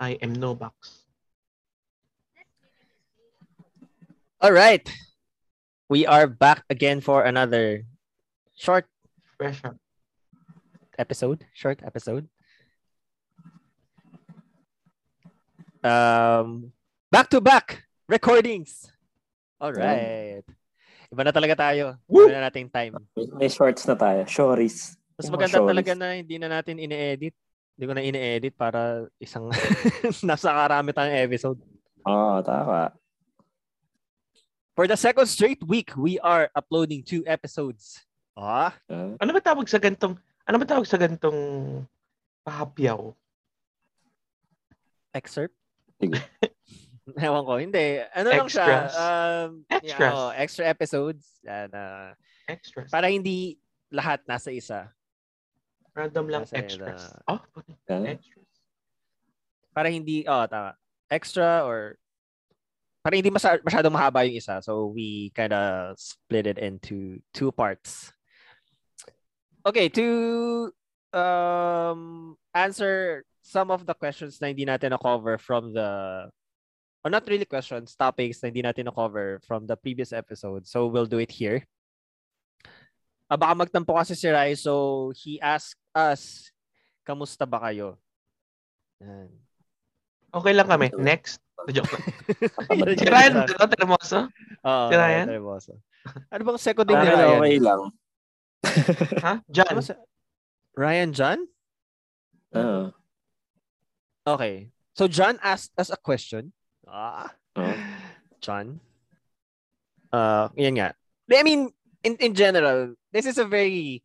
I am Nobox. All right. We are back again for another short Pressure. episode. Short episode. Um, back to back recordings. All right. Iba na talaga tayo. Woo! Iba na nating time. May, shorts na tayo. Shories. Mas maganda shorties. talaga na hindi na natin ine-edit. Hindi ko na ine-edit para isang nasa karami tayong episode. Oo, tama. For the second straight week, we are uploading two episodes. Ah, Ah, Ano ba tawag sa gantong, ano ba tawag sa gantong pahapyaw? excerpt? Ewan ko. Hindi. Ano lang siya? Extras. Um, Extras. Yeah, oh, extra episodes. Yan, ah, Extras. para hindi lahat nasa isa. Random lang Nasa extras. ina- Oh, ah. extras. Para hindi, oh, tama. Extra or para hindi masa- masyadong mahaba yung isa. So we kind of split it into two parts. Okay, to um answer some of the questions na hindi natin na-cover from the or not really questions, topics na hindi natin na-cover from the previous episode. So we'll do it here. Ah, baka magtampo kasi si Rai, so he asked us, kamusta ba kayo? Yan. Okay lang kami. Next. Joke lang. Si Ryan, ano, Tremoso? Oo, Si Ryan? Tremoso. Ano bang second name Ah, ni Ryan? okay lang. Ha? Jan. Ano sa- Ryan John? Oo. Okay. So John asked us a question. Ah. Oo. John. Uh, yan nga. I mean, in, in general, this is a very,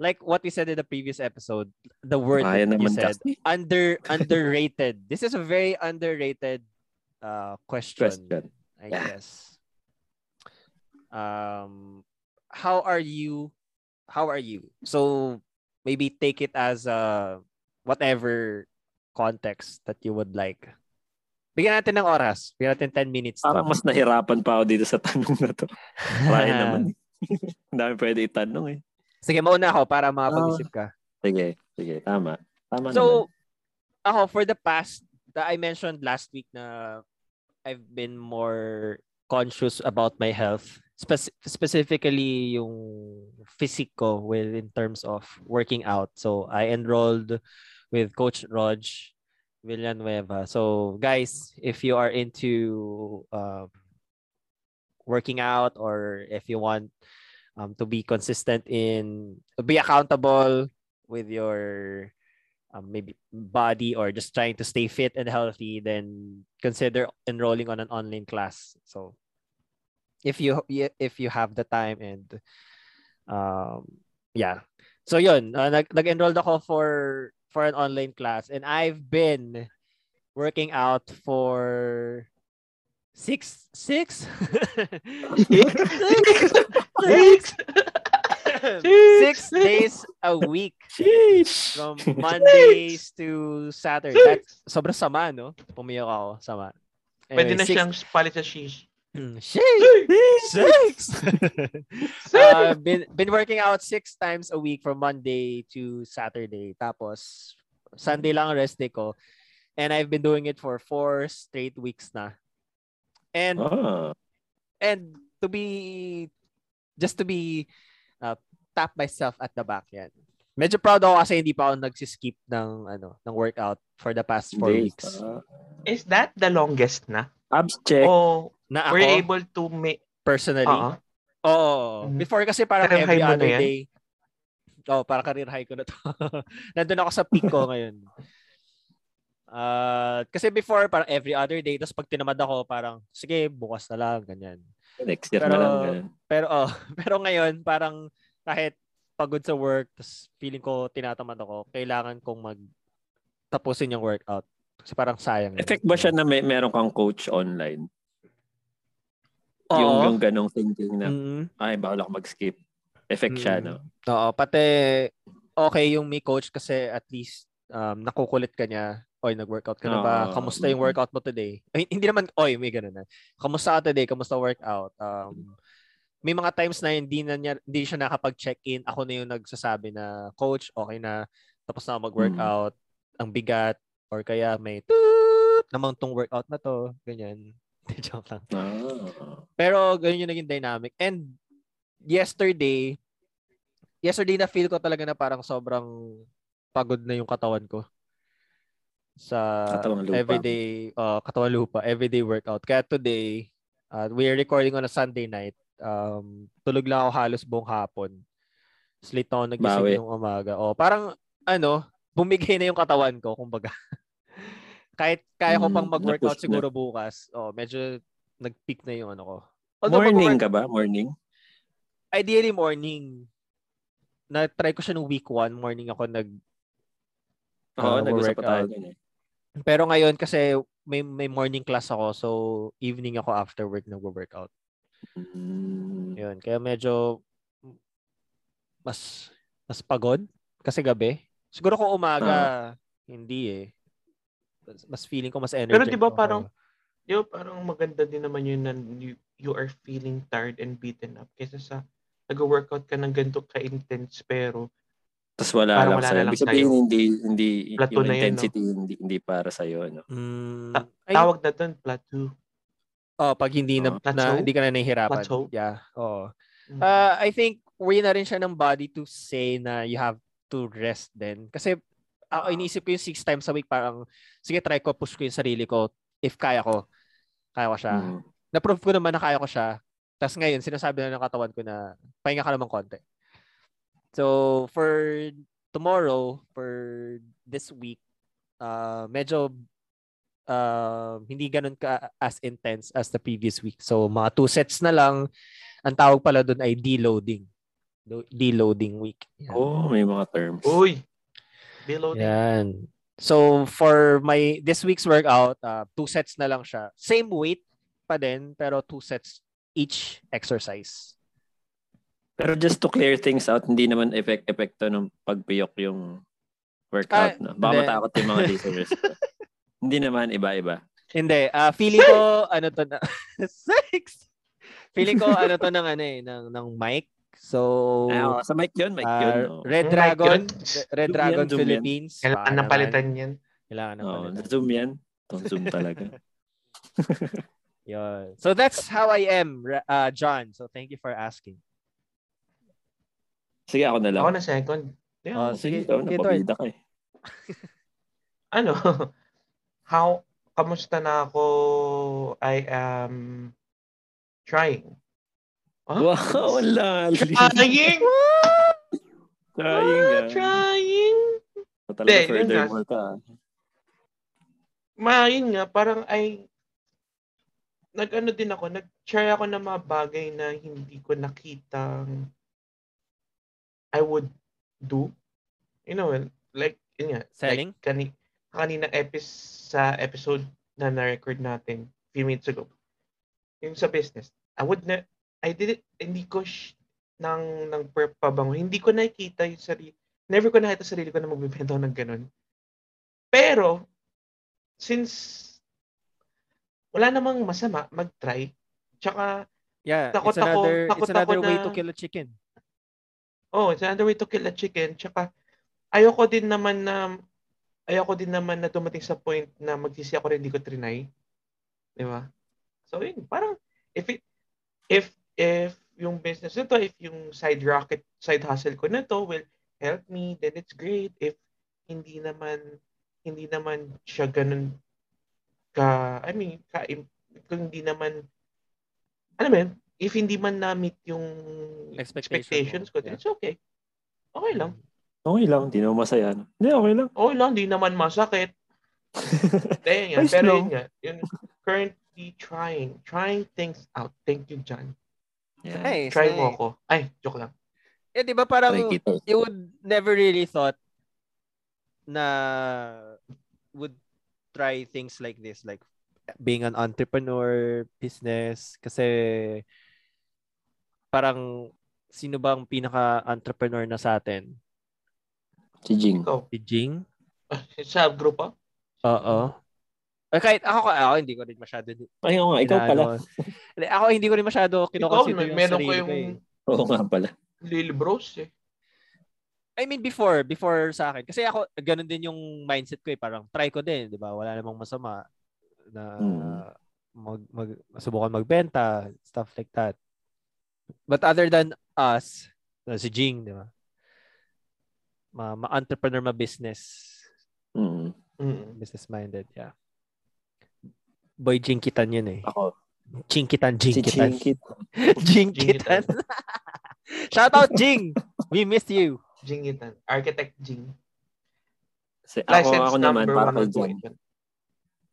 like what we said in the previous episode, the word that you said, under underrated. This is a very underrated uh, question. Question. I Yeah. guess. Um, how are you? How are you? So maybe take it as uh, whatever context that you would like. Bigyan natin ng oras. Bigyan natin 10 minutes. Parang mas nahirapan pa ako dito sa tanong na to. Ryan naman. Ang dami pwede itanong eh. Sige, mauna ako para makapag-isip ka. Sige, sige. Tama. Tama So, ako, for the past, that I mentioned last week na I've been more conscious about my health. Spec- specifically yung physique ko with, in terms of working out. So, I enrolled with Coach Rog Villanueva. So, guys, if you are into um, working out or if you want um, to be consistent in, be accountable with your um, maybe body or just trying to stay fit and healthy, then consider enrolling on an online class. So if you if you have the time and um yeah. So yun, uh, nag nag-enroll ako for for an online class and I've been working out for six six Six. six days a week Sheesh. from Mondays to Saturday. That's sobrang sama, no? Pumiyak ako, sama. Pwede na six- siyang palit sa shish. Hmm, Shit! Six! uh, been, been working out six times a week from Monday to Saturday. Tapos, Sunday lang ang rest day ko. And I've been doing it for four straight weeks na. And Ah. and to be just to be uh, tap myself at the back yan. Medyo proud ako kasi hindi pa ako nagsiskip ng ano ng workout for the past four Days. weeks. Ah. Is that the longest na? abs check. O Na were you ako able to make... personally. Oo. Oo. Mhm. Before kasi parang Career every other yan? day. Oh, para career high ko na to. Nandun ako sa peak ko ngayon. Uh, kasi before, parang every other day. Tapos pag tinamad ako, parang, sige, bukas na lang, ganyan. Next year Pero, na lang. ganun. pero, oh, pero ngayon, parang kahit pagod sa work, tapos feeling ko tinatamad ako, kailangan kong mag tapusin yung workout. Kasi parang sayang. Effect ba siya na may meron kang coach online? Oo. Yung, yung ganong thinking na, Mm. ay, bawal ako mag-skip. Effect siya, Mm. no? Oo, pati okay yung may coach kasi at least um, nakukulit ka niya. Oy, nag-workout ka na ba? Oo. Kamusta yung Mm. workout mo today? Ay, hindi naman, oy, may ganun na. Kamusta ka today? Kamusta workout? Um, may mga times na hindi na niya, hindi siya nakapag-check-in. Ako na yung nagsasabi na, coach, okay na. Tapos na ako mag-workout. Ang bigat. Or kaya may toot namang tong workout na to. Ganyan. Joke lang. Ah. Pero ganyan yung naging dynamic. And yesterday, yesterday na feel ko talaga na parang sobrang pagod na yung katawan ko. Sa Katawang lupa. everyday, uh, katawan lupa, everyday workout. Kaya today, uh, we are recording on a Sunday night. Um, tulog lang ako halos buong hapon. Na ako nagising Bawi. yung umaga. O, parang, ano, bumigay na yung katawan ko, kumbaga. Kahit kaya ko Mm, pang mag-workout na. siguro bukas. O, medyo nag-peak na yung ano ko. Although Morning ka ba? Morning? Ideally morning. Na-try ko siya nung week one. Morning ako nag... Oo, Ah, nag-usap pa tayo dun eh. Pero ngayon kasi may may morning class ako. So, evening ako after work nag-workout. Mm. Yun. Kaya medyo mas mas pagod kasi gabi. Siguro kung umaga, hindi eh. Mas- feeling ko mas energetic. di ba parang- Yo, parang maganda din naman yun na you, you are feeling tired and beaten up kaysa sa nag-workout ka ng ganito ka-intense pero Tapos wala Parang lang wala sa'yo. na lang Ibig sabihin, sa'yo. hindi, hindi, Plateau yung na yun, no? intensity, hindi, hindi para sa'yo. Ano? Mm, Ta- tawag na doon, plateau. oh, pag hindi na, Oh, na hindi ka na nahihirapan. Plateau? Yeah. Oh. Mm. Uh, I think way na rin siya ng body to say na you have to rest din. Kasi ako iniisip ko yung six times a week parang sige try ko push ko yung sarili ko if kaya ko. Kaya ko siya. Mm. Na-prove ko naman na kaya ko siya. Tapos ngayon sinasabi na ng katawan ko na pahinga ka naman konti. So for tomorrow for this week uh medyo uh, hindi ganun ka as intense as the previous week. So mga two sets na lang. Ang tawag pala doon ay deloading. Deloading week. Yan. Oh, may mga terms. Uy! Below Yan. So for my this week's workout, uh, two sets na lang siya. Same weight pa din pero two sets each exercise. Pero just to clear things out, hindi naman effect epekto ng pagpiyok yung workout. Ah, no? Baka hindi. matakot yung mga listeners. hindi naman, iba-iba. Hindi, ah feeling ko ano to na Sex. Feeling ko ano to ng ano eh ng ng mic. So Ah, oo, sa mic yun, mic ah, yun. no? Red Dragon, yun. Red Zoom Dragon yan, zoom yan. Philippines. Kailangan Baka ng palitan yan. Kailangan ng palitan. zoom yan. Itong zoom talaga. Yun. So that's how I am, uh, John. So thank you for asking. Sige, ako na lang. Ako na second. Di, Oh, sige, ikaw, sige, napabida ka eh. ano, how, kamusta na ako? I am trying. Huh? Wow, lalim. Trying! Trying Ah, yan. trying! So, talaga nga. furthermore ka. ah. Maayun nga, parang ay, nag-ano din ako, nag-try ako ng mga bagay na hindi ko nakitang I would do. You know, like, yun nga, Selling? like kani, kanina epis, sa episode na na-record natin few minutes ago. Yung sa business. I would na, I did it, hindi ko sh, ng, ng pabango, hindi ko nakikita yung sarili, never ko nakita sarili ko na magbibenta ako ng ganun. Pero, since wala namang masama, mag-try. Tsaka, Yeah, Takot it's ako- another takot it's another ako way na- to kill a chicken. Oh, it's another way to kill a chicken. Tsaka, ayoko din naman na, ayoko din naman na dumating sa point na magsisi ako rin hindi ko trinay. Di ba? So, yun, parang, if it, if, if yung business nito, if yung side rocket, side hustle ko na to will help me, then it's great. If hindi naman, hindi naman siya ganun ka, I mean, ka, kung hindi naman, alam mo if hindi man na-meet yung Expectation expectations mo, ko, yeah. then it's okay. Okay lang. Okay lang, di naman masaya. no? Hindi, okay lang. Okay lang, di naman masakit. Kaya nga, Ayos pero yun nga, yun, currently trying, trying things out. Thank you, John. Yeah. Nice, Try mo nice. ako. Ay, joke lang. Eh, di ba parang you would never really thought na would try things like this, like being an entrepreneur, business, kasi parang sino bang pinaka-entrepreneur na sa atin? Si Jing. Ikaw, Si Jing? sa group pa? Oo. Eh, kahit ako, ako hindi ko rin masyado Ay, oo nga, ikaw pala. ako hindi ko rin masyado kinoconsider yung meron sarili ko ko yung eh. Oo nga pala. Lil Bros eh. I mean before, before sa akin. Kasi ako, ganun din yung mindset ko eh. Parang try ko din, di ba? Wala namang masama na Mm. mag, mag, subukan magbenta, stuff like that. But other than us, na si Jing, di ba? Ma, ma-entrepreneur, ma-business. Mm. Mm. Business-minded, yeah. Boy, Jing Kitan yun eh. Ako, Jing Kitan, Jing si Kitan. Chinkit. Jing Jing Kitan. Shout out, Jing! We miss you. Jingitan. Architect Jing. Si, ako, License ako naman, para kay. 101.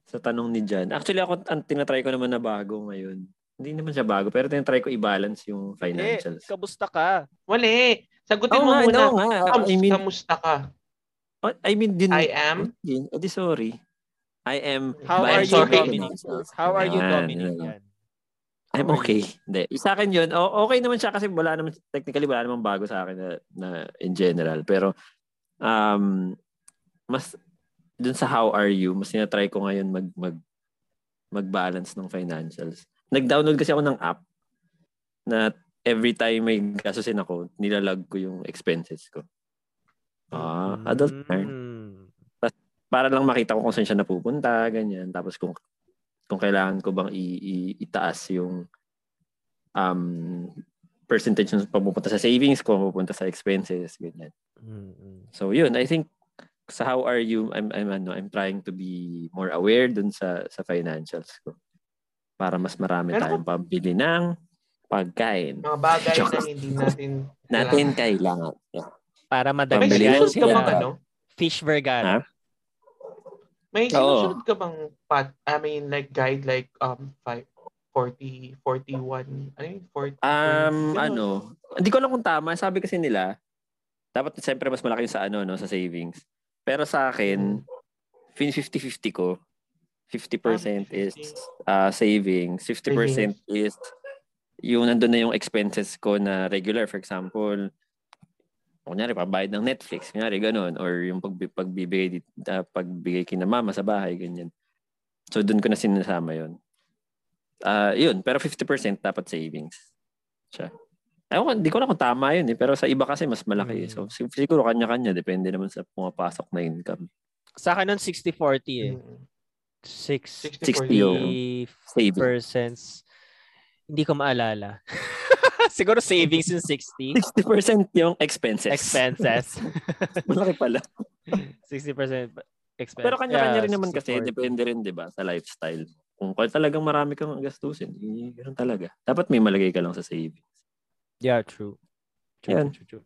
Sa tanong ni Jan. Actually, ako, ang tinatry ko naman na bago ngayon. Hindi naman siya bago, pero tinatry ko i-balance yung Eh, financials. kamusta ka? Wali. Sagutin Oo mo nga, muna. oo nga. I mean, kamusta ka? oh, I mean, din, I am. Din, edi sorry. I am How I'm are you, sorry. Dominic? How are you, yan. Yan. I'm okay. Hindi. Sa akin yun, o- okay naman siya kasi wala naman, technically wala naman bago sa akin na, na in general. Pero, um, mas, dun sa how are you, mas tinatry ko ngayon mag, mag, mag-balance ng financials. Nag-download kasi ako ng app na every time may gastusin ako, nilalag ko yung expenses ko. Ah, adult learn. Mm. Para lang makita ko kung saan siya napupunta, ganyan. Tapos kung kung kailangan ko bang i- i- itaas yung um percentage ng papupunta sa savings ko, papupunta sa expenses, ganyan. Mm-mm. So yun, I think sa how are you, I'm I'm ano, I'm trying to be more aware dun sa sa financials ko. Para mas marami Pero- tayong pambili ng pagkain. Mga bagay Joke. na hindi natin Natin kailangan. Yeah. Para May madagdagan Pambili sinusunod ka bang ano? Fish vergara. Ha? May sinusunod ka bang pat, I mean like guide like um 5 40 41 ano yun 40 Um, ano, hindi ko alam kung tama. Sabi kasi nila, dapat siyempre mas malaki yung sa ano, no, sa savings. Pero sa akin, 50-50 ko. 50% is uh, savings, 50% is yung nandun na yung expenses ko na regular. For example, kunyari, pabayad ng Netflix, kunyari, ganun. Or yung pag, pagbibigay, uh, pagbigay kina mama sa bahay, ganyan. So, dun ko na sinasama yun. Ah, yun, pero 50% dapat savings. Siya. Ewan hindi ko na kung tama yun eh. Pero sa iba kasi mas malaki. eh. So, sig- siguro kanya-kanya. Depende naman sa pumapasok na income. Sa akin nun 60-40 eh. Mm. 6 60 40 yung savings. percents. Hindi ko maalala. Siguro savings yung 60. 60% yung expenses. Expenses. malaki pala. 60% expense. Pero kanya-kanya Yeah, rin naman kasi. 60-40. Depende rin, di ba, sa lifestyle. Kung talagang marami kang gastusin, eh, ganun talaga. Dapat may malagay ka lang sa savings. Yeah, true. True, Yan. true, true,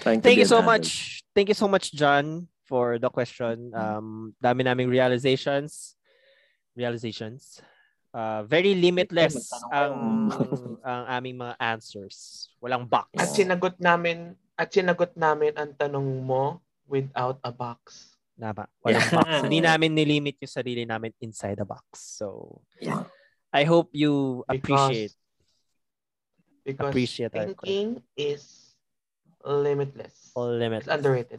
Thank you so much. Thank you so much, John, for the question. Um, dami naming realizations. Realizations. Uh, very limitless ang ang aming mga answers. Walang box. at sinagot namin at sinagot namin ang tanong mo without a box Nama, walang Yeah. box. Hindi namin nilimit yung sarili namin inside the box. So, Yeah. I hope you Because- appreciate. because Appreciate our thinking is limitless all limits. it's underrated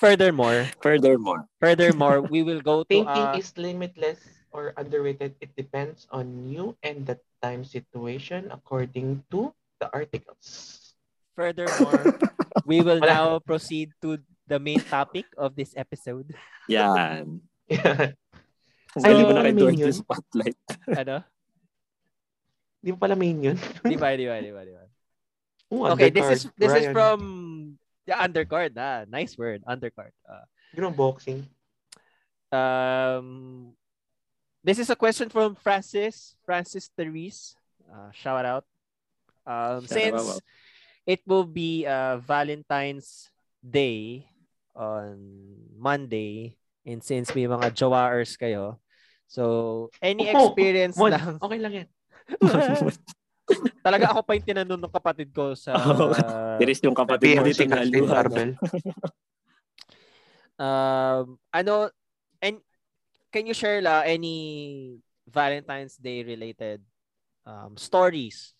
Furthermore, Furthermore, furthermore, we will go to thinking uh, is limitless or underrated it depends on you and the time situation according to the articles furthermore, we will now proceed to the main topic of this episode. yan. Ay, Hindi di mo ba na kay namin George yun? yung spotlight. ano? di ba pala main yun Di ba, di ba, di ba, di ba? Ooh, Okay, this is undercard. this is from the undercard. Ah, nice word, undercard. Uh, you know boxing um, this is a question from Francis, Francis Therese. Uh, shout out. Um, Shout since out. it will be uh, Valentine's Day on Monday, and since may mga jowaers kayo, so any Oh, experience Mon, lang, okay lang yan talaga ako pa yung tinanong ng kapatid ko sa Oh, is yung kapatid mo dito na. Barbell. um ano and can you share la any Valentine's Day related um stories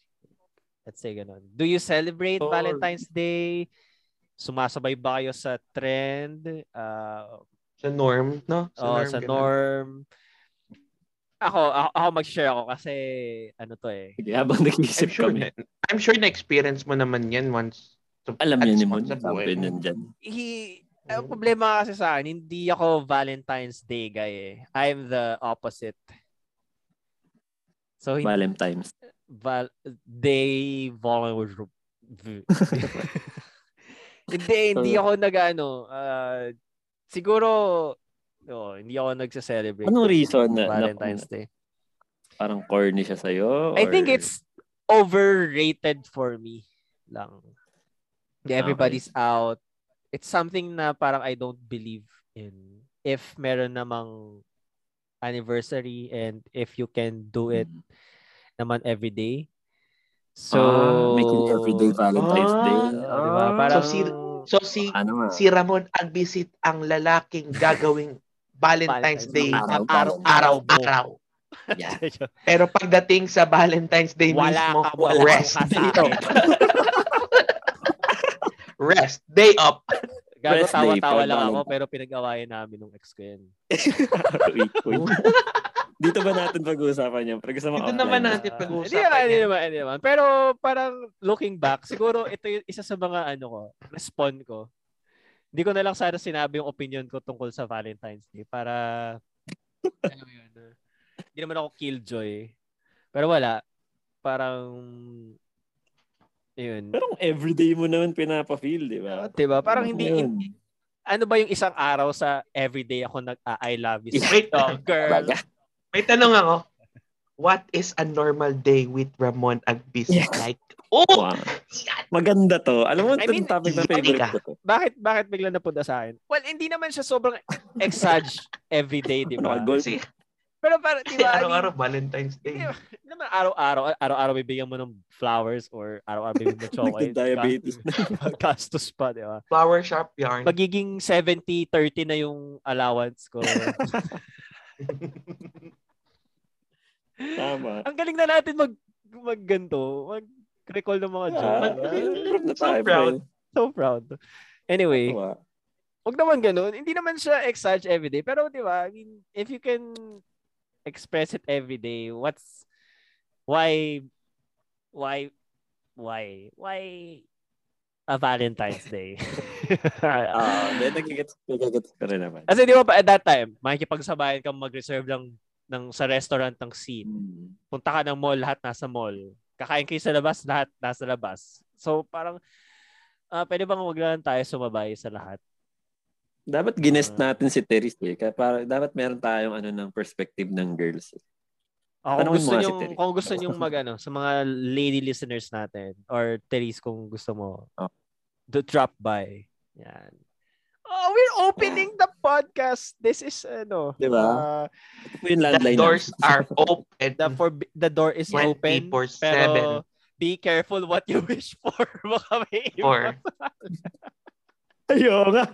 let's say ganun do you celebrate Story. Valentine's Day sumasabay ba kayo sa trend uh, sa norm no oh, sa ganun. norm ako ako, ako mag-share ako kasi ano to eh Sige, habang I'm nag-iisip sure kami. na, I'm sure na experience mo naman yan once So, Alam niya buhay sabi mo. nandyan. He, ang problema kasi sa akin, hindi ako Valentine's Day guy eh. I'm the opposite. So, hindi, Valentine's. val, day volunteer. hindi, hindi ako nag-ano. ah, siguro, oh, hindi ako nagsa-celebrate. Anong ng reason na- na- Valentine's Day? Parang corny siya sa'yo? I think it's overrated for me lang. Everybody's out. It's something na parang I don't believe in. If meron namang anniversary and if you can do it Mm. naman every day. So, Ah, make it everyday Valentine's Ah. Day. Oh, di ba? Parang, So, si- So si ano si Ramon ang visit ang lalaking gagawing Valentine's Day Araw, araw, araw mo. araw. Yeah. Pero pagdating sa Valentine's Day wala mismo, ka, wala rest. ka. Rest. Day up. Day tawa-tawa lang ako Valentine's. pero pinag-awayan namin nung ex ko yan. Dito ba natin pag-uusapan yan? Pero gusto mo Dito offline naman na. natin Ah, pag-uusapan hindi yan. naman, hindi naman. Pero parang looking back, siguro ito yung isa sa mga ano ko, respond ko. Hindi ko na lang sana sinabi yung opinion ko tungkol sa Valentine's Day para ano yun, hindi naman ako killjoy. Pero wala. Parang yun. Pero everyday mo naman pinapa-feel, di ba? Diba? Parang hindi, Yun. ano ba yung isang araw sa everyday ako nag ah, I love you. Wait. Oh, girl. May tanong ako. What is a normal day with Ramon Agbis Yeah. like? Oh! Wow. Maganda to. Alam mo, I ito mean, yung topic na favorite ka. ko to. Bakit bakit bigla napunta sa akin? Well, hindi naman siya sobrang exage everyday, di ba? Ano Pero para, di ba? I mean, araw-araw Valentine's Day. Hindi hindi naman araw-araw, araw-araw bibigyan mo ng flowers or araw-araw bibigyan mo ng chocolate. Nagda-diabetes Ga- Gastos pa, di ba? Flower shop yarn. Magiging 70-30 na yung allowance ko. Tama. Ang galing na natin mag magganto, mag-recall ng mga Ah, joke. Proud na So proud. So proud. Anyway, wag naman ganun. Hindi naman siya exage everyday. Pero di ba, I mean, if you can express it every day, what's, why, why, why, why a Valentine's Day? Ah, then nagigets, nagigets ko rin naman. Kasi di ba pa at that time, makikipagsabayan kang mag-reserve lang ng sa restaurant ng seat. Hmm. Punta ka ng mall, lahat nasa mall. Kakain kayo sa labas, lahat nasa labas. So parang, ah pwede bang wag lang tayo sumabay sa lahat? Dapat ginest Ah. natin si Teres eh. Kaya para, dapat meron tayong ano ng perspective ng girls. eh. Oh, kung gusto si niyo Terry. kung gusto niyo mag ano, sa mga lady listeners natin or Therese kung gusto mo. Oh. The drop by. Yan. Oh, we're opening the podcast. This is ano, Di ba? uh, The landline. doors natin. are open. the for the door is open. 24/7. Pero be careful what you wish for. Baka may iba. Ayaw nga.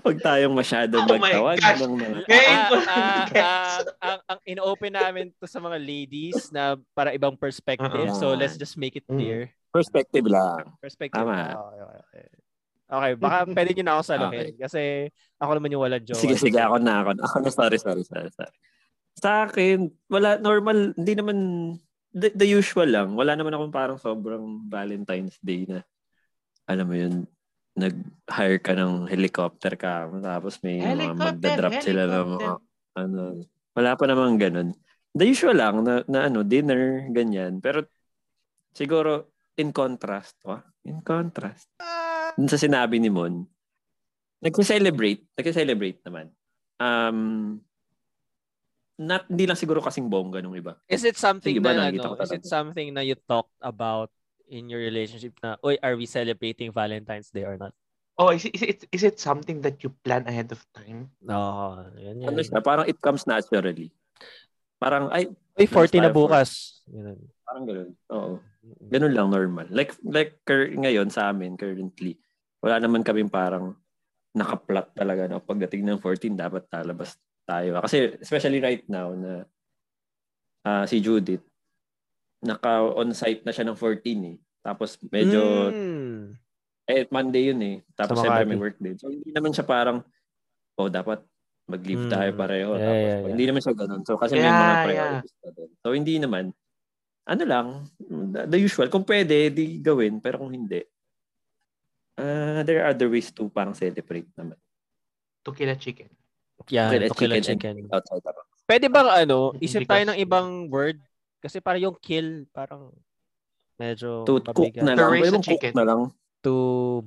Huwag tayong masyadong Oh magtawag. ng mga... Ngayon Ah, ko ah, ah, ang, ang in-open namin to sa mga ladies na para ibang perspective. Uh-uh. So let's just make it Mm. clear. Perspective lang. Perspective. Tama. Okay, okay, okay. Okay, baka pwede nyo na ako saluhin. Kasi ako naman yung walang jowa. Sige, sige. Ako na, ako na. Ako na. Sorry, sorry, sorry, sorry. Sa akin, wala, normal, hindi naman, the, the usual lang. Wala naman akong parang sobrang Valentine's Day na, alam mo yun, nag-hire ka ng helicopter ka, tapos may mga Helicopter, magdadrop sila ng mga, ano, wala pa namang ganun. The usual lang na, na ano, dinner, ganyan. Pero siguro, in contrast, oh, in contrast, Ah, dun sa sinabi ni Mon, nagse-celebrate, nagse-celebrate naman. Um, not, hindi lang siguro kasing bongga nung iba. is it something Sige ba, na, ano, is it something na you talked about in your relationship na, oy, are we celebrating Valentine's Day or not? oh, is it, is, it, is it something that you plan ahead of time? No, yan yan. Ano siya, parang it comes naturally. Parang, ay, Uy, 40 na for- bukas. Ganun. parang ganun. Oo. Ganun lang, normal. Like, like cur- ngayon sa amin, currently, wala naman kami parang nakaplot talaga na pagdating ng 14, dapat lalabas tayo. Kasi, especially right now na ah, si Judith, naka-on-site na siya ng 14 eh. Tapos medyo, Mm. eh, Monday yun eh. Tapos Makati. may work din. So, hindi naman siya parang, oh, dapat mag-leave Mm. tayo pareho. Yeah, Tapos, yeah, yeah. Hindi naman siya ganun. So, kasi may Yeah, mga yeah. priorities pa din. So, hindi naman. Ano lang, the, usual. Kung pwede, di gawin. Pero kung hindi, Ah, there are other ways to parang celebrate naman. To kill a chicken. Grilled to kill a chicken chicken. Outside the box. Pwede bang ano, isip tayo ng ibang word? Kasi parang yung kill, parang medyo To cook mabigat. na To lang. raise Pwede a chicken. na lang. To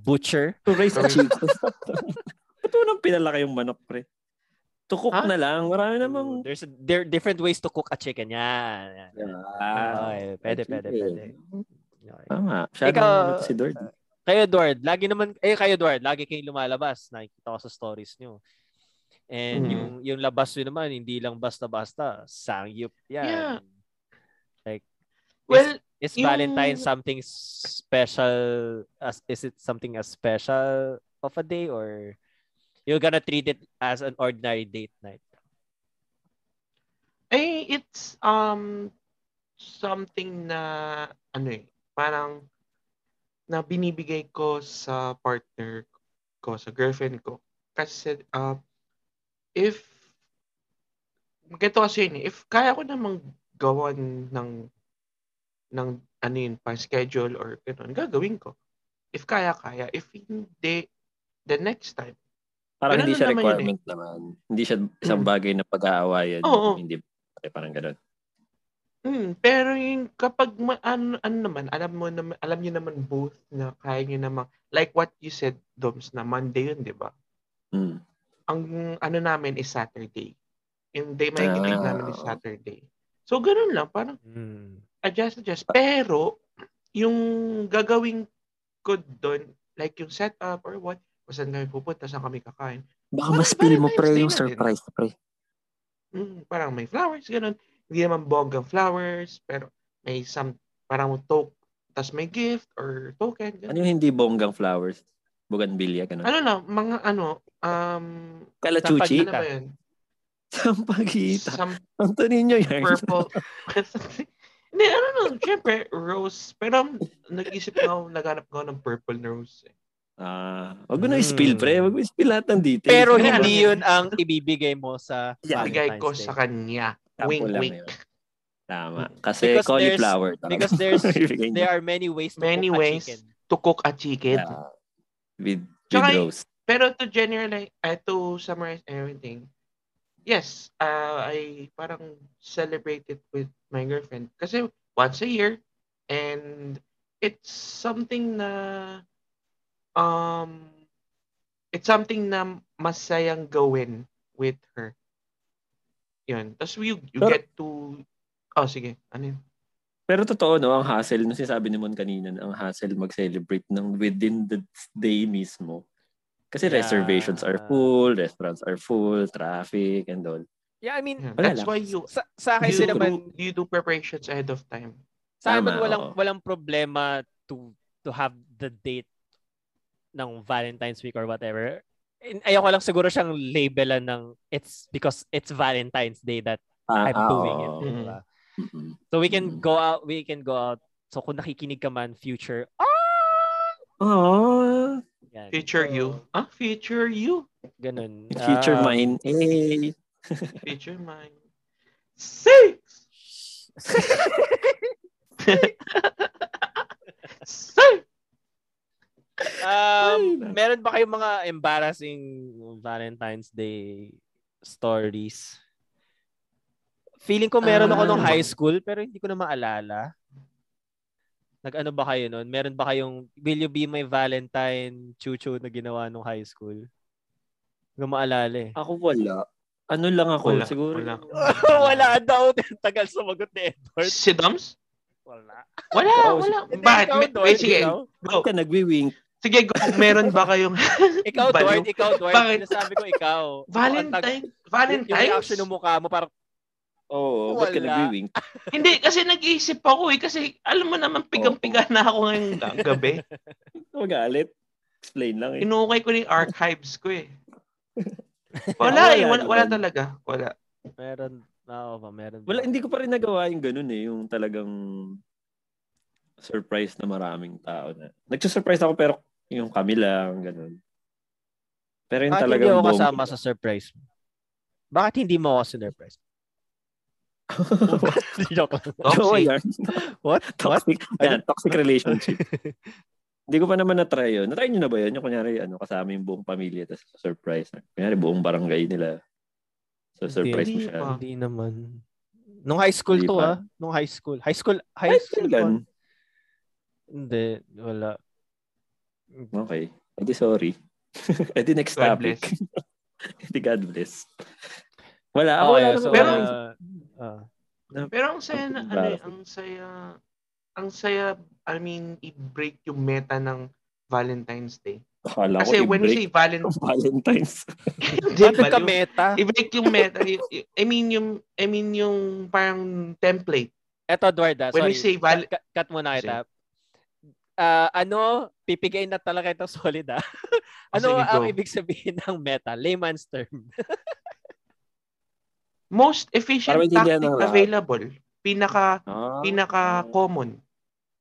butcher. To raise a To raise- chicken. Ito nang pinalaki yung manok, pre. To cook Ha? na lang. Marami namang... There's a, there are different ways to cook a chicken. Yan. yan. Ah, Okay, pwede, pwede, chicken. pwede. Okay. Tama. Masyadong Ikaw- si Dord. Kayo, Edward, lagi naman, eh, kayo, Edward, lagi kayong lumalabas. Nakikita ko sa stories nyo. And Mhm. yung yung labas nyo naman, hindi lang basta-basta. Sangyup yan. Yeah. Like, Well, is yung- Valentine something special? As Is it something as special of a day or you're gonna treat it as an ordinary date night? eh, it's um something na ano eh, parang na binibigay ko sa partner ko, sa girlfriend ko. Kasi uh, if ganito kasi yun eh, if kaya ko namang gawan ng ng ano yun, pa schedule or gano'n, gagawin ko. If kaya, kaya. If hindi, the next time. Parang Ganun hindi siya lang naman yun eh. requirement naman. Hindi siya isang Mm. bagay na pag-aawayan. Oo. Hindi eh, parang ganun. Mm, pero yung kapag ma- ano, ano naman, alam mo naman, alam niyo naman both na kaya niyo naman, like what you said, Doms, na Monday yun, di ba? Mm. Ang ano namin is Saturday. Yung day may Ah. namin is Saturday. So, ganun lang, parang Hmm. adjust, adjust. Pero, yung gagawin ko doon, like yung setup or what, kung saan kami pupunta, saan kami kakain. Baka mas feel mo pre yung na din. surprise pre. Mm, parang may flowers, ganun. Hindi naman bonggang flowers, pero may some, parang toke, tas may gift or token. Ganun. Ano yung hindi bonggang flowers? Bougainvillea, ganun. Ano na, mga ano, um, Kalachuchi? ano ba yun? Sampagita. Some Ang ninyo yan. purple. Hindi, ano no, syempre, rose. Pero nag-isip ko, naghanap ko ng purple na rose. Eh. Ah, wag mo na Mm. spill pre. Wag mo spill lahat ng details. Pero hindi yun ang ibibigay mo sa Yeah. Bigay ko sa kanya. Sample Wink, wink. yun. Tama. Kasi Because cauliflower. tama. Because there's Ibigay there are many ways to Many cook ways. a chicken. To cook a chicken. Yeah. With, with Tsaka, roast. Pero to generalize, uh, to summarize everything, yes, uh, I parang celebrate it with my girlfriend. Kasi once a year, and it's something na, um, it's something na masayang gawin with her. Yun. Tapos you, you Pero- get to, oh sige, ano yun? Pero totoo, no, ang hassle, no, sinasabi ni Mon kanina, ang hassle mag-celebrate ng within the day mismo. Kasi Yeah. reservations are full, restaurants are full, traffic, and all. Yeah, I mean, Yeah, That's lang. why you, sa, sa akin you, kasi do, naman, you do preparations ahead of time. sa akin walang, walang problema to to have the date ng Valentine's week or whatever. Ayoko lang siguro siyang labelan ng it's because it's Valentine's Day that Ah, I'm ah, doing it. Mm. diba? Mm-mm. So we can go out, we can go out. So kung nakikinig ka man future, ah! Oh, Yan. Future So, you. Ah, future you. Ganun. future Ah, mine. Hey. Future mine. Six! Six! Um, meron ba kayong mga embarrassing Valentine's Day stories? Feeling ko meron ako nung Ah. high school pero hindi ko na maalala. Nag-ano ba kayo nun? Meron ba kayong Will You Be My Valentine chuchu na ginawa nung high school? Hindi ko maalala eh. Ako wala. Ano lang ako, Wala, siguro. wala. Wala daw. Tagal sumagot ni Edward. Si Doms? Wala. Wala, wala. Bakit? Dord, wait, sige. Go. Ka nagwi-wink. Sige, go. Meron ba kayong Ikaw. Dord. Ikaw, Dord. Bakit? Sinasabi ko ikaw. Tag- Valentine? Yung reaction ng mukha mo parang Oo, ba't ka Wala. nagwi-wink? Hindi, kasi nag-iisip ako eh. Kasi alam mo naman, pigang-piga na ako ngayong ga- gabi. Magalit. Explain lang eh. Inukay ko na yung archives ko eh. Wala eh. Wala, wala talaga. Wala. meron. Oo ba, meron. Wala, hindi ko pa rin nagawa yung ganun eh. Yung talagang surprise na maraming tao na. Nagsusurprise ako pero yung kami lang, ganun. Pero yung Bakit talagang hindi ako buong- kasama sa surprise mo? Bakit hindi mo ako sinurprise? Joke lang. Toxic. What? What? Toxic, yan, toxic relationship. Hindi ko pa naman na-try yun. Na-try nyo na ba yun? Yung kunyari, ano, kasama yung buong pamilya, tapos surprise. Kunyari, buong barangay nila. So, surprise mo Hindi siya. pa. Hindi naman. Nung high school Hindi to pa. ah. Nung high school. High school. High, High school. school gan. Hindi. Wala. Okay. Edi sorry. Edi next God topic. Edi God bless. Wala. Ako Okay, wala so. Pero- uh, ah. Pero ang saya na, ano eh, ang saya, ang saya, I mean, i-break yung meta ng Valentine's Day. Akala ko Kasi when we say i-break Valentine's Valentine's. Di Ba't ba, nagka-meta? i-break yung meta, I mean yung, I mean yung parang template. Eto, Edward, ah, When sorry. we say val- cut, cut muna kita. Ah, ano, pipigain na talaga itong solid ah. ano Sige, ang go. ibig sabihin ng meta? Layman's term. Most efficient Para maintindihan tactic ng lahat. available. Pinaka, Ah. pinaka common.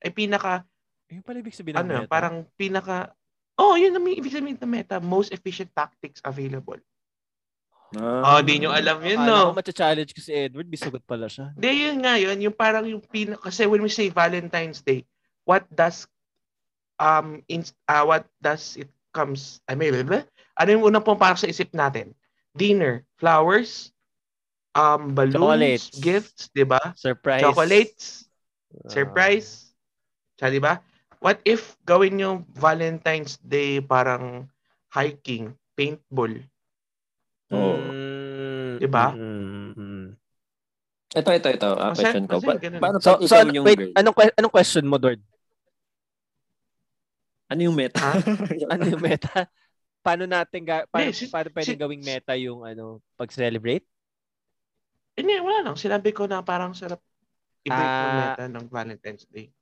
Ay pinaka, Yung pala ibig sabihin ng ano, meta. parang pinaka, oh, yun ang ibig sabihin ng meta. Most efficient tactics available. Ah. Oh, di nyo alam yun, Akala ko no? matcha-challenge ko si Edward, bisugot pala siya. Hindi, yun nga yun. Yung parang yung pinaka, kasi when we say Valentine's Day, what does, um, in, uh, what does it comes, I mean, blah, blah, ano yung unang pumaparang sa isip natin? Dinner, flowers, um, balloons, Chocolates. gifts, di ba? Surprise. Chocolates, Ah. surprise. Siya, di ba? What if gawin yung Valentine's Day parang hiking, paintball? Oo. Mm, Diba? mm, mm. Ito, ito, ito. Ah, Kasi- question ko. kasi Pa- paano So, so ano- yung wait, girl? anong, anong question mo, Dord? Ano yung meta? Ha? Ano yung meta? Paano natin, ga- paano, Hindi, si- paano pwedeng si- gawing meta yung ano, pag-celebrate? Hindi, wala lang. Sinabi ko na parang sarap i-break yung Ah. meta ng Valentine's Day.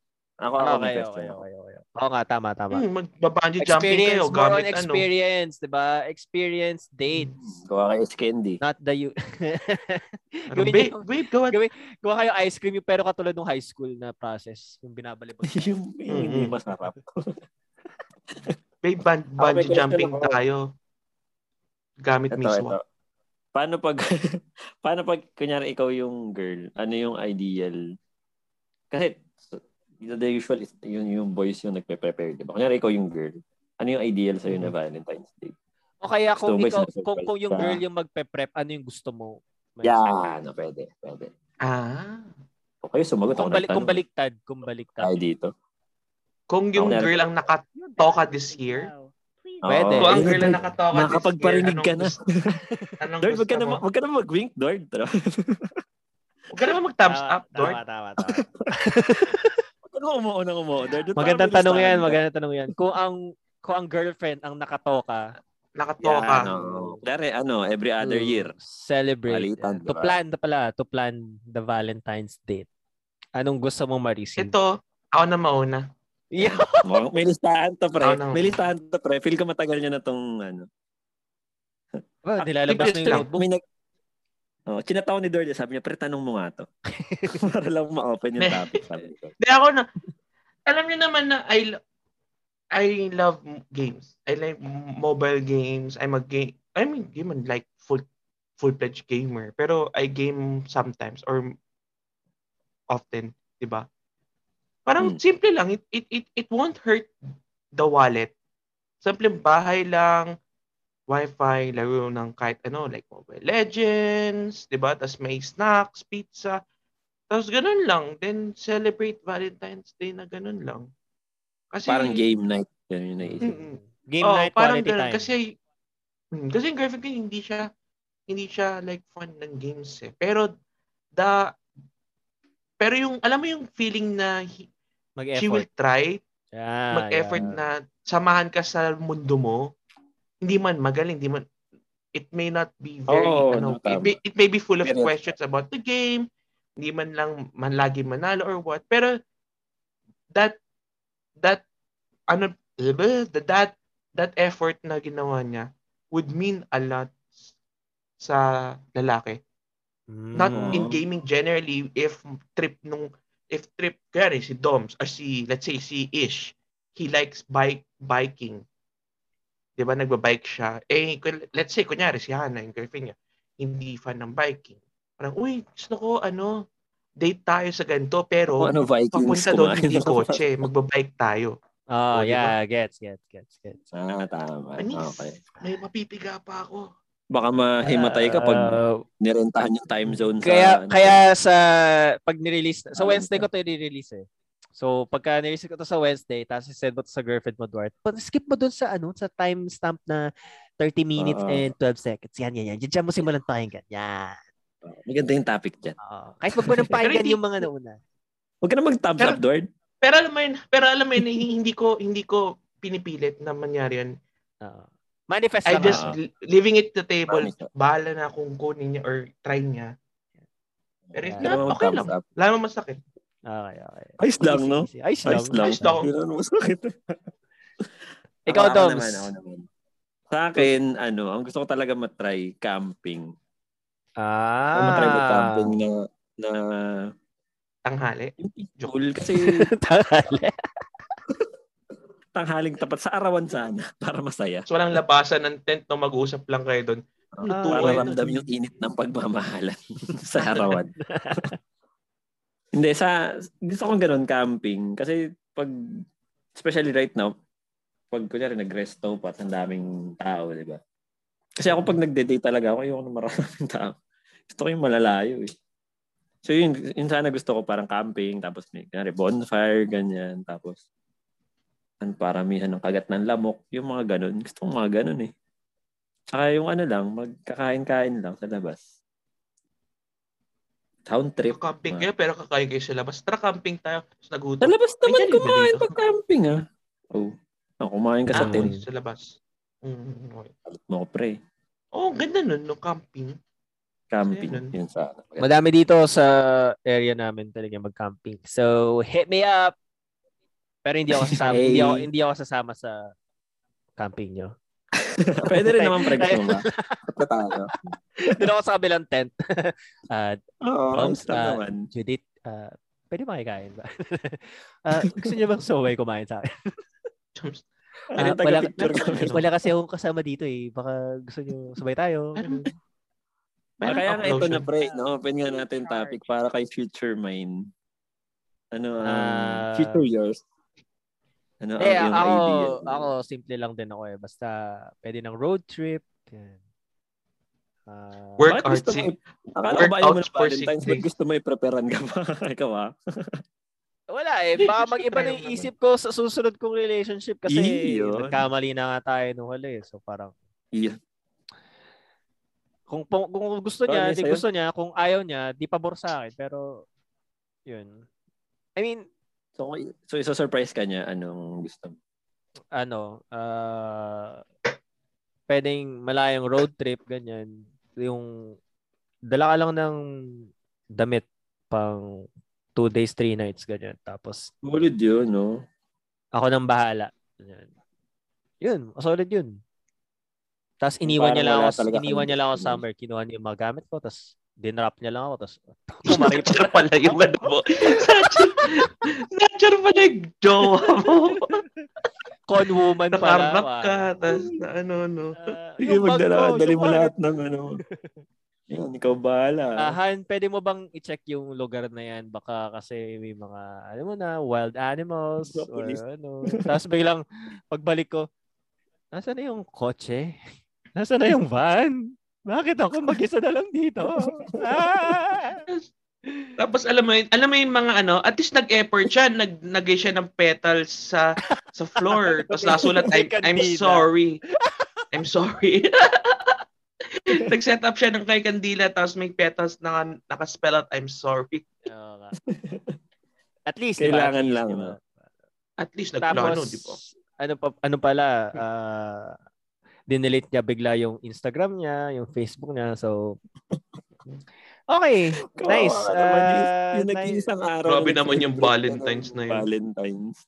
Ako, Okay, okay, ako. okay, okay. Oo nga, tama, tama. Hmm, magbabungee jumping Experience, kayo more on gamit ano. experience, di ba? Experience dates. Gawa kayo Candy. Not the you. Ano, gawin babe, yung, babe, gawa. Gawin- gawa kayo ice cream yung pero katulad ng high school na process. Yung binabalibot. yung yung hindi masarap. May bungee question jumping ako. tayo. Gamit Ito, mismo. ito. Paano pag, paano pag, kunyari ikaw yung girl, ano yung ideal? Kasi, so, the usual is, yung, yung boys yung nagpe-prepare, di ba? Kunyari ikaw yung girl, ano yung ideal sa'yo na Valentine's Day? O kaya kung ba ikaw, kung, kung yung girl yung magpe-prep, ano yung gusto mo? Yan, no, pwede, pwede. Ah. O kayo sumagot Kung, ako balik, kung baliktad, kung baliktad. Tayo dito. Kung yung Okay. girl ang nakatoka this year, Pwede. Oo. kung ang girl ang Dord. nakatoka this year, Makakapagparinig anong ka na. gusto- Anong Dord, wag ka na, wag ka na mag-wink, Dord. Huwag ka naman mag-thumbs Tama, up, Dord. Tama, tama, tama. Wag ka na umuo na umuo, Dord. Magandang tanong yan, magandang tanong yan. Kung ang kung ang girlfriend ang nakatoka Nakatoka. Yan, ano. Dari, ano, every other to year. celebrate, Palitan, yan. to diba? plan, to pala, to plan the Valentine's date. Anong gusto mong ma-receive? Ito, ako na mauna. Yeah. May listahan to, pre. Oh, no. May listahan to, pre. Feel ko matagal niya na tong, ano. Oh, nilalabas na yung notebook. May nag... Oh, kinatawa ni Dord, sabi niya, pre, tanong mo nga to. Para lang ma-open yung topic, sabi ko. Di ako na, alam niyo naman na I, lo- I love m- games. I like mobile games. I'm a game, I mean, game and like full, full-fledged gamer. Pero I game sometimes or often, di ba? Parang Hmm. simple lang. It, it, it, it won't hurt the wallet. Simple bahay lang, wifi, laro ng kahit ano, like Mobile Legends, di ba? Tapos may snacks, pizza. Tapos ganun lang. Then celebrate Valentine's Day na ganun lang. Kasi, Parang game night. Yan yung naisip. Mm-mm. Game Oo, night, parang quality ganun. time. Kasi, mm, kasi yung girlfriend ko, hindi siya, hindi siya like fun ng games eh. Pero, the, pero yung, alam mo yung feeling na he- she will Mag-effort. try, Yeah, mag-effort yeah. na samahan ka sa mundo mo, hindi man magaling, hindi man, it may not be very, Oo, ano, no, it, may, it may be full of Pero- questions about the game, hindi man lang man lagi manalo or what, pero that, that, ano, that, that effort na ginawa niya would mean a lot sa lalaki. Not Mm. in gaming generally, if trip nung, if trip, kaya si Doms, or si, let's say, si Ish, he likes bike, biking. Di ba, nagbabike siya. Eh, let's say, kunyari, si Hannah, yung girlfriend niya, hindi fan ng biking. Parang, uy, gusto ko, ano, date tayo sa ganito, pero ano Vikings papunta doon hindi kotse, magbabike tayo. Oh, Oh, di yeah, gets, gets, gets, gets. Ah, tama. Anis, Okay. may mapipiga pa ako. Baka mahimatay ka pag Uh, nirentahan yung time zone sa... kaya ano. kaya sa pag ni-release sa Ah, Wednesday ko to i-release eh. So pagka ni-release ko to sa Wednesday, tapos send mo to sa girlfriend mo Duarte. Skip mo dun sa ano, sa timestamp na 30 minutes Oo. and 12 seconds. Yan, yan, yan. Diyan mo simulan pakinggan. Yan. Maganda yung topic dyan. Oo. Kahit wag mo nang pakinggan yung mga nauna. Huwag ka na mag-thumbs up, Dward. Pero alam mo yun, pero alam mo yun, hindi ko hindi ko pinipilit na mangyari yun. Oo. Manifest I lang. just li- leaving it to the table. Bahala na kung kunin niya or try niya. Pero if Yeah. not, okay lang. Wala naman masakit. Okay, okay. Ayos lang, no? Ayos lang. Ayos lang. Ayos lang. Yun ang masakit. Ikaw, Ako- ako Doms. naman, ako naman. Sa akin, ano, ang gusto ko talaga matry, camping. Ah. Matry ko camping na, na Tanghali. yung peaceful kasi Tanghali. Tanghaling tapat sa arawan sana para masaya. So walang labasan ng tent no mag-uusap lang kayo doon. Ah. Para ramdam yung init ng pagmamahalan sa arawan. Hindi, sa, gusto kong ganun, camping. Kasi pag, especially right now, pag kunyari nag-resto pa at ang daming tao, di ba? Kasi ako pag nagde-date talaga, ako ayoko na maraming tao. Gusto ko yung malalayo eh. So yun, yun sana gusto ko parang camping, tapos may kunyari bonfire, ganyan, tapos ang paramihan ng kagat ng lamok, yung mga ganun. Gusto ko mga ganun eh. Saka yung ano lang, magkakain-kain lang sa labas. Town trip. Camping kayo pero kakain kayo sa labas. Tara camping tayo. Tapos Sa nagutom. labas naman Ay, kumain pag camping ah. Oh. Ah, kumain ka sa Ah, tent. okay, sa labas. Mm, okay. Alat mo ko pre. Oh, ganda nun, no, camping. Camping. Ayun. Yun sa ano. Madami dito sa area namin talaga mag-camping. So, hit me up. Pero hindi ako sasama, Hey. hindi ako hindi ako sasama sa camping nyo. Pwede rin naman gusto mo ba? Ba't tayo? Doon ako sa kabilang tent. Ah, Oo, sarap ah, naman. Judith, ah, pwede makikain ba? Ah, gusto niyo bang sumay kumain sa akin? Ah, wala, wala kasi akong kasama dito eh. Baka gusto niyo sabay tayo. Ah, kaya nga ito na pre, no? Open nga natin topic para kay future mine. Ano, um, Ah. future yours. Ano ang Eh, iyong ako, idea? ako, simple lang din ako eh. Basta, pwede ng road trip. Yan. Ah, Work artsy. mo- Akala ko ba ayaw mo for Valentine's? gusto mo i-preparean ka pa? Ikaw ah. wala eh. Baka mag-iba na yung isip ko sa susunod kong relationship kasi nagkamali na nga tayo nung huli. So parang, Iya. kung, kung, kung gusto niya, ano di gusto niya. Kung ayaw niya, di pabor sa akin. Pero, yun. I mean, So, so isa-surprise ka niya, anong gusto mo? ano, ah pwedeng malayong road trip, ganyan. Yung, dala ka lang ng damit pang two days, three nights, ganyan. Tapos, Mulid yun, no? ako nang bahala. Ganyan. Yun, solid yun. Tapos iniwan Parang niya lang ako, iniwan niya lang ako summer. Kinuha niya yung mga gamit ko, tapos dinrap niya lang ako, tapos kumari pa. Pala yung ano mo. Nature pala yung jowa mo. Con woman pala. Nakarnap ka. Tapos na ano, no. Ah, Sige, magdala, dali mo lahat ng ano. Yan, ikaw bahala. Ah, Han, pwede mo bang i-check yung lugar na yan? Baka kasi may mga, alam mo na, wild animals or ano. Tapos biglang, pagbalik ko, nasa na yung kotse? Nasa na yung van? Bakit ako mag-isa na lang dito? Ah! Tapos alam mo yun, alam mo yung mga ano, at least nag-effort siya, nag nagay siya ng petals sa sa floor. Tapos nasulat, I'm, I'm sorry. I'm sorry. Nag-set up siya ng kay Kandila tapos may petals na naka-spell out I'm sorry. Oo nga. At least, di ba? At Kailangan least, lang? At least nagplano, di ba? ano pa ano pala, ah dinelete niya bigla yung Instagram niya, yung Facebook niya. So, okay. Nice. Kawawa naman yung- yung nice. nag-iisang araw. Grabe na naman yung Valentine's na yun. Valentine's.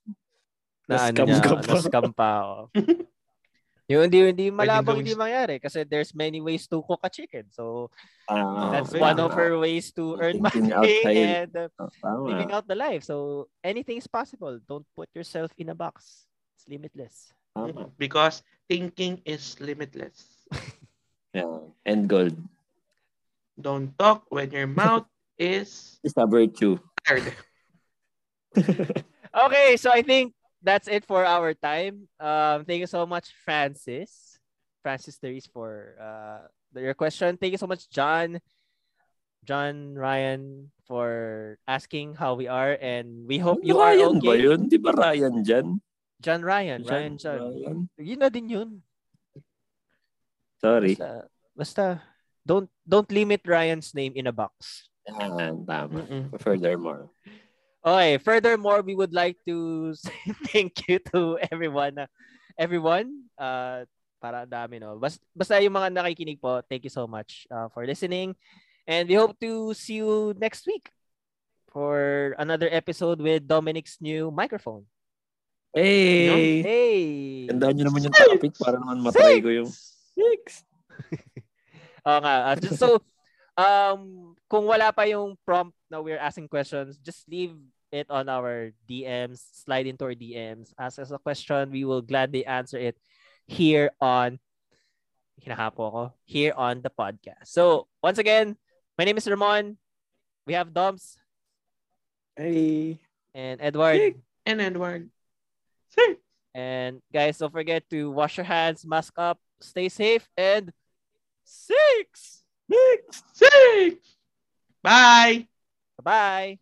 na ano niya, na-scam pa ako. yung hindi hindi malabang gawin- hindi mangyari kasi there's many ways to cook a chicken. So, Ah, that's okay. one of her ways to earn Thinking money outside. and uh, living out the life. So, anything is possible. Don't put yourself in a box. It's limitless. Tama. Because thinking is limitless. Yeah. And gold. Don't talk when your mouth is It's a virtue. tired. Okay, so I think that's it for our time. Um, thank you so much, Francis. Francis Therese for uh, your question. Thank you so much, John. John Ryan for asking how we are and we hope you are Ryan okay. ba yun? Di ba Ryan dyan? John Ryan, Ryan John. Ryan. Yun na din yun. Sorry. Basta, basta don't don't limit Ryan's name in a box. Yan, tama. Mm-mm. Furthermore. Okay, furthermore, we would like to say thank you to everyone. uh, everyone, uh, para ang dami, no? Bas, basta yung mga nakikinig po, thank you so much uh, for listening. And we hope to see you next week for another episode with Dominic's new microphone. Hey! Hey! Gandaan nyo naman yung topic para naman matry ko yung six. Oo nga. uh, just so, um, kung wala pa yung prompt na we're asking questions, just leave it on our DMs, slide into our DMs, ask us a question. We will gladly answer it here on, hinahapo ako, here on the podcast. So, once again, my name is Ramon. We have Doms Hey! and Edward. Hey. And Edward. And guys, don't forget to wash your hands, mask up, stay safe, and six! Six! Six. Bye. Bye-bye!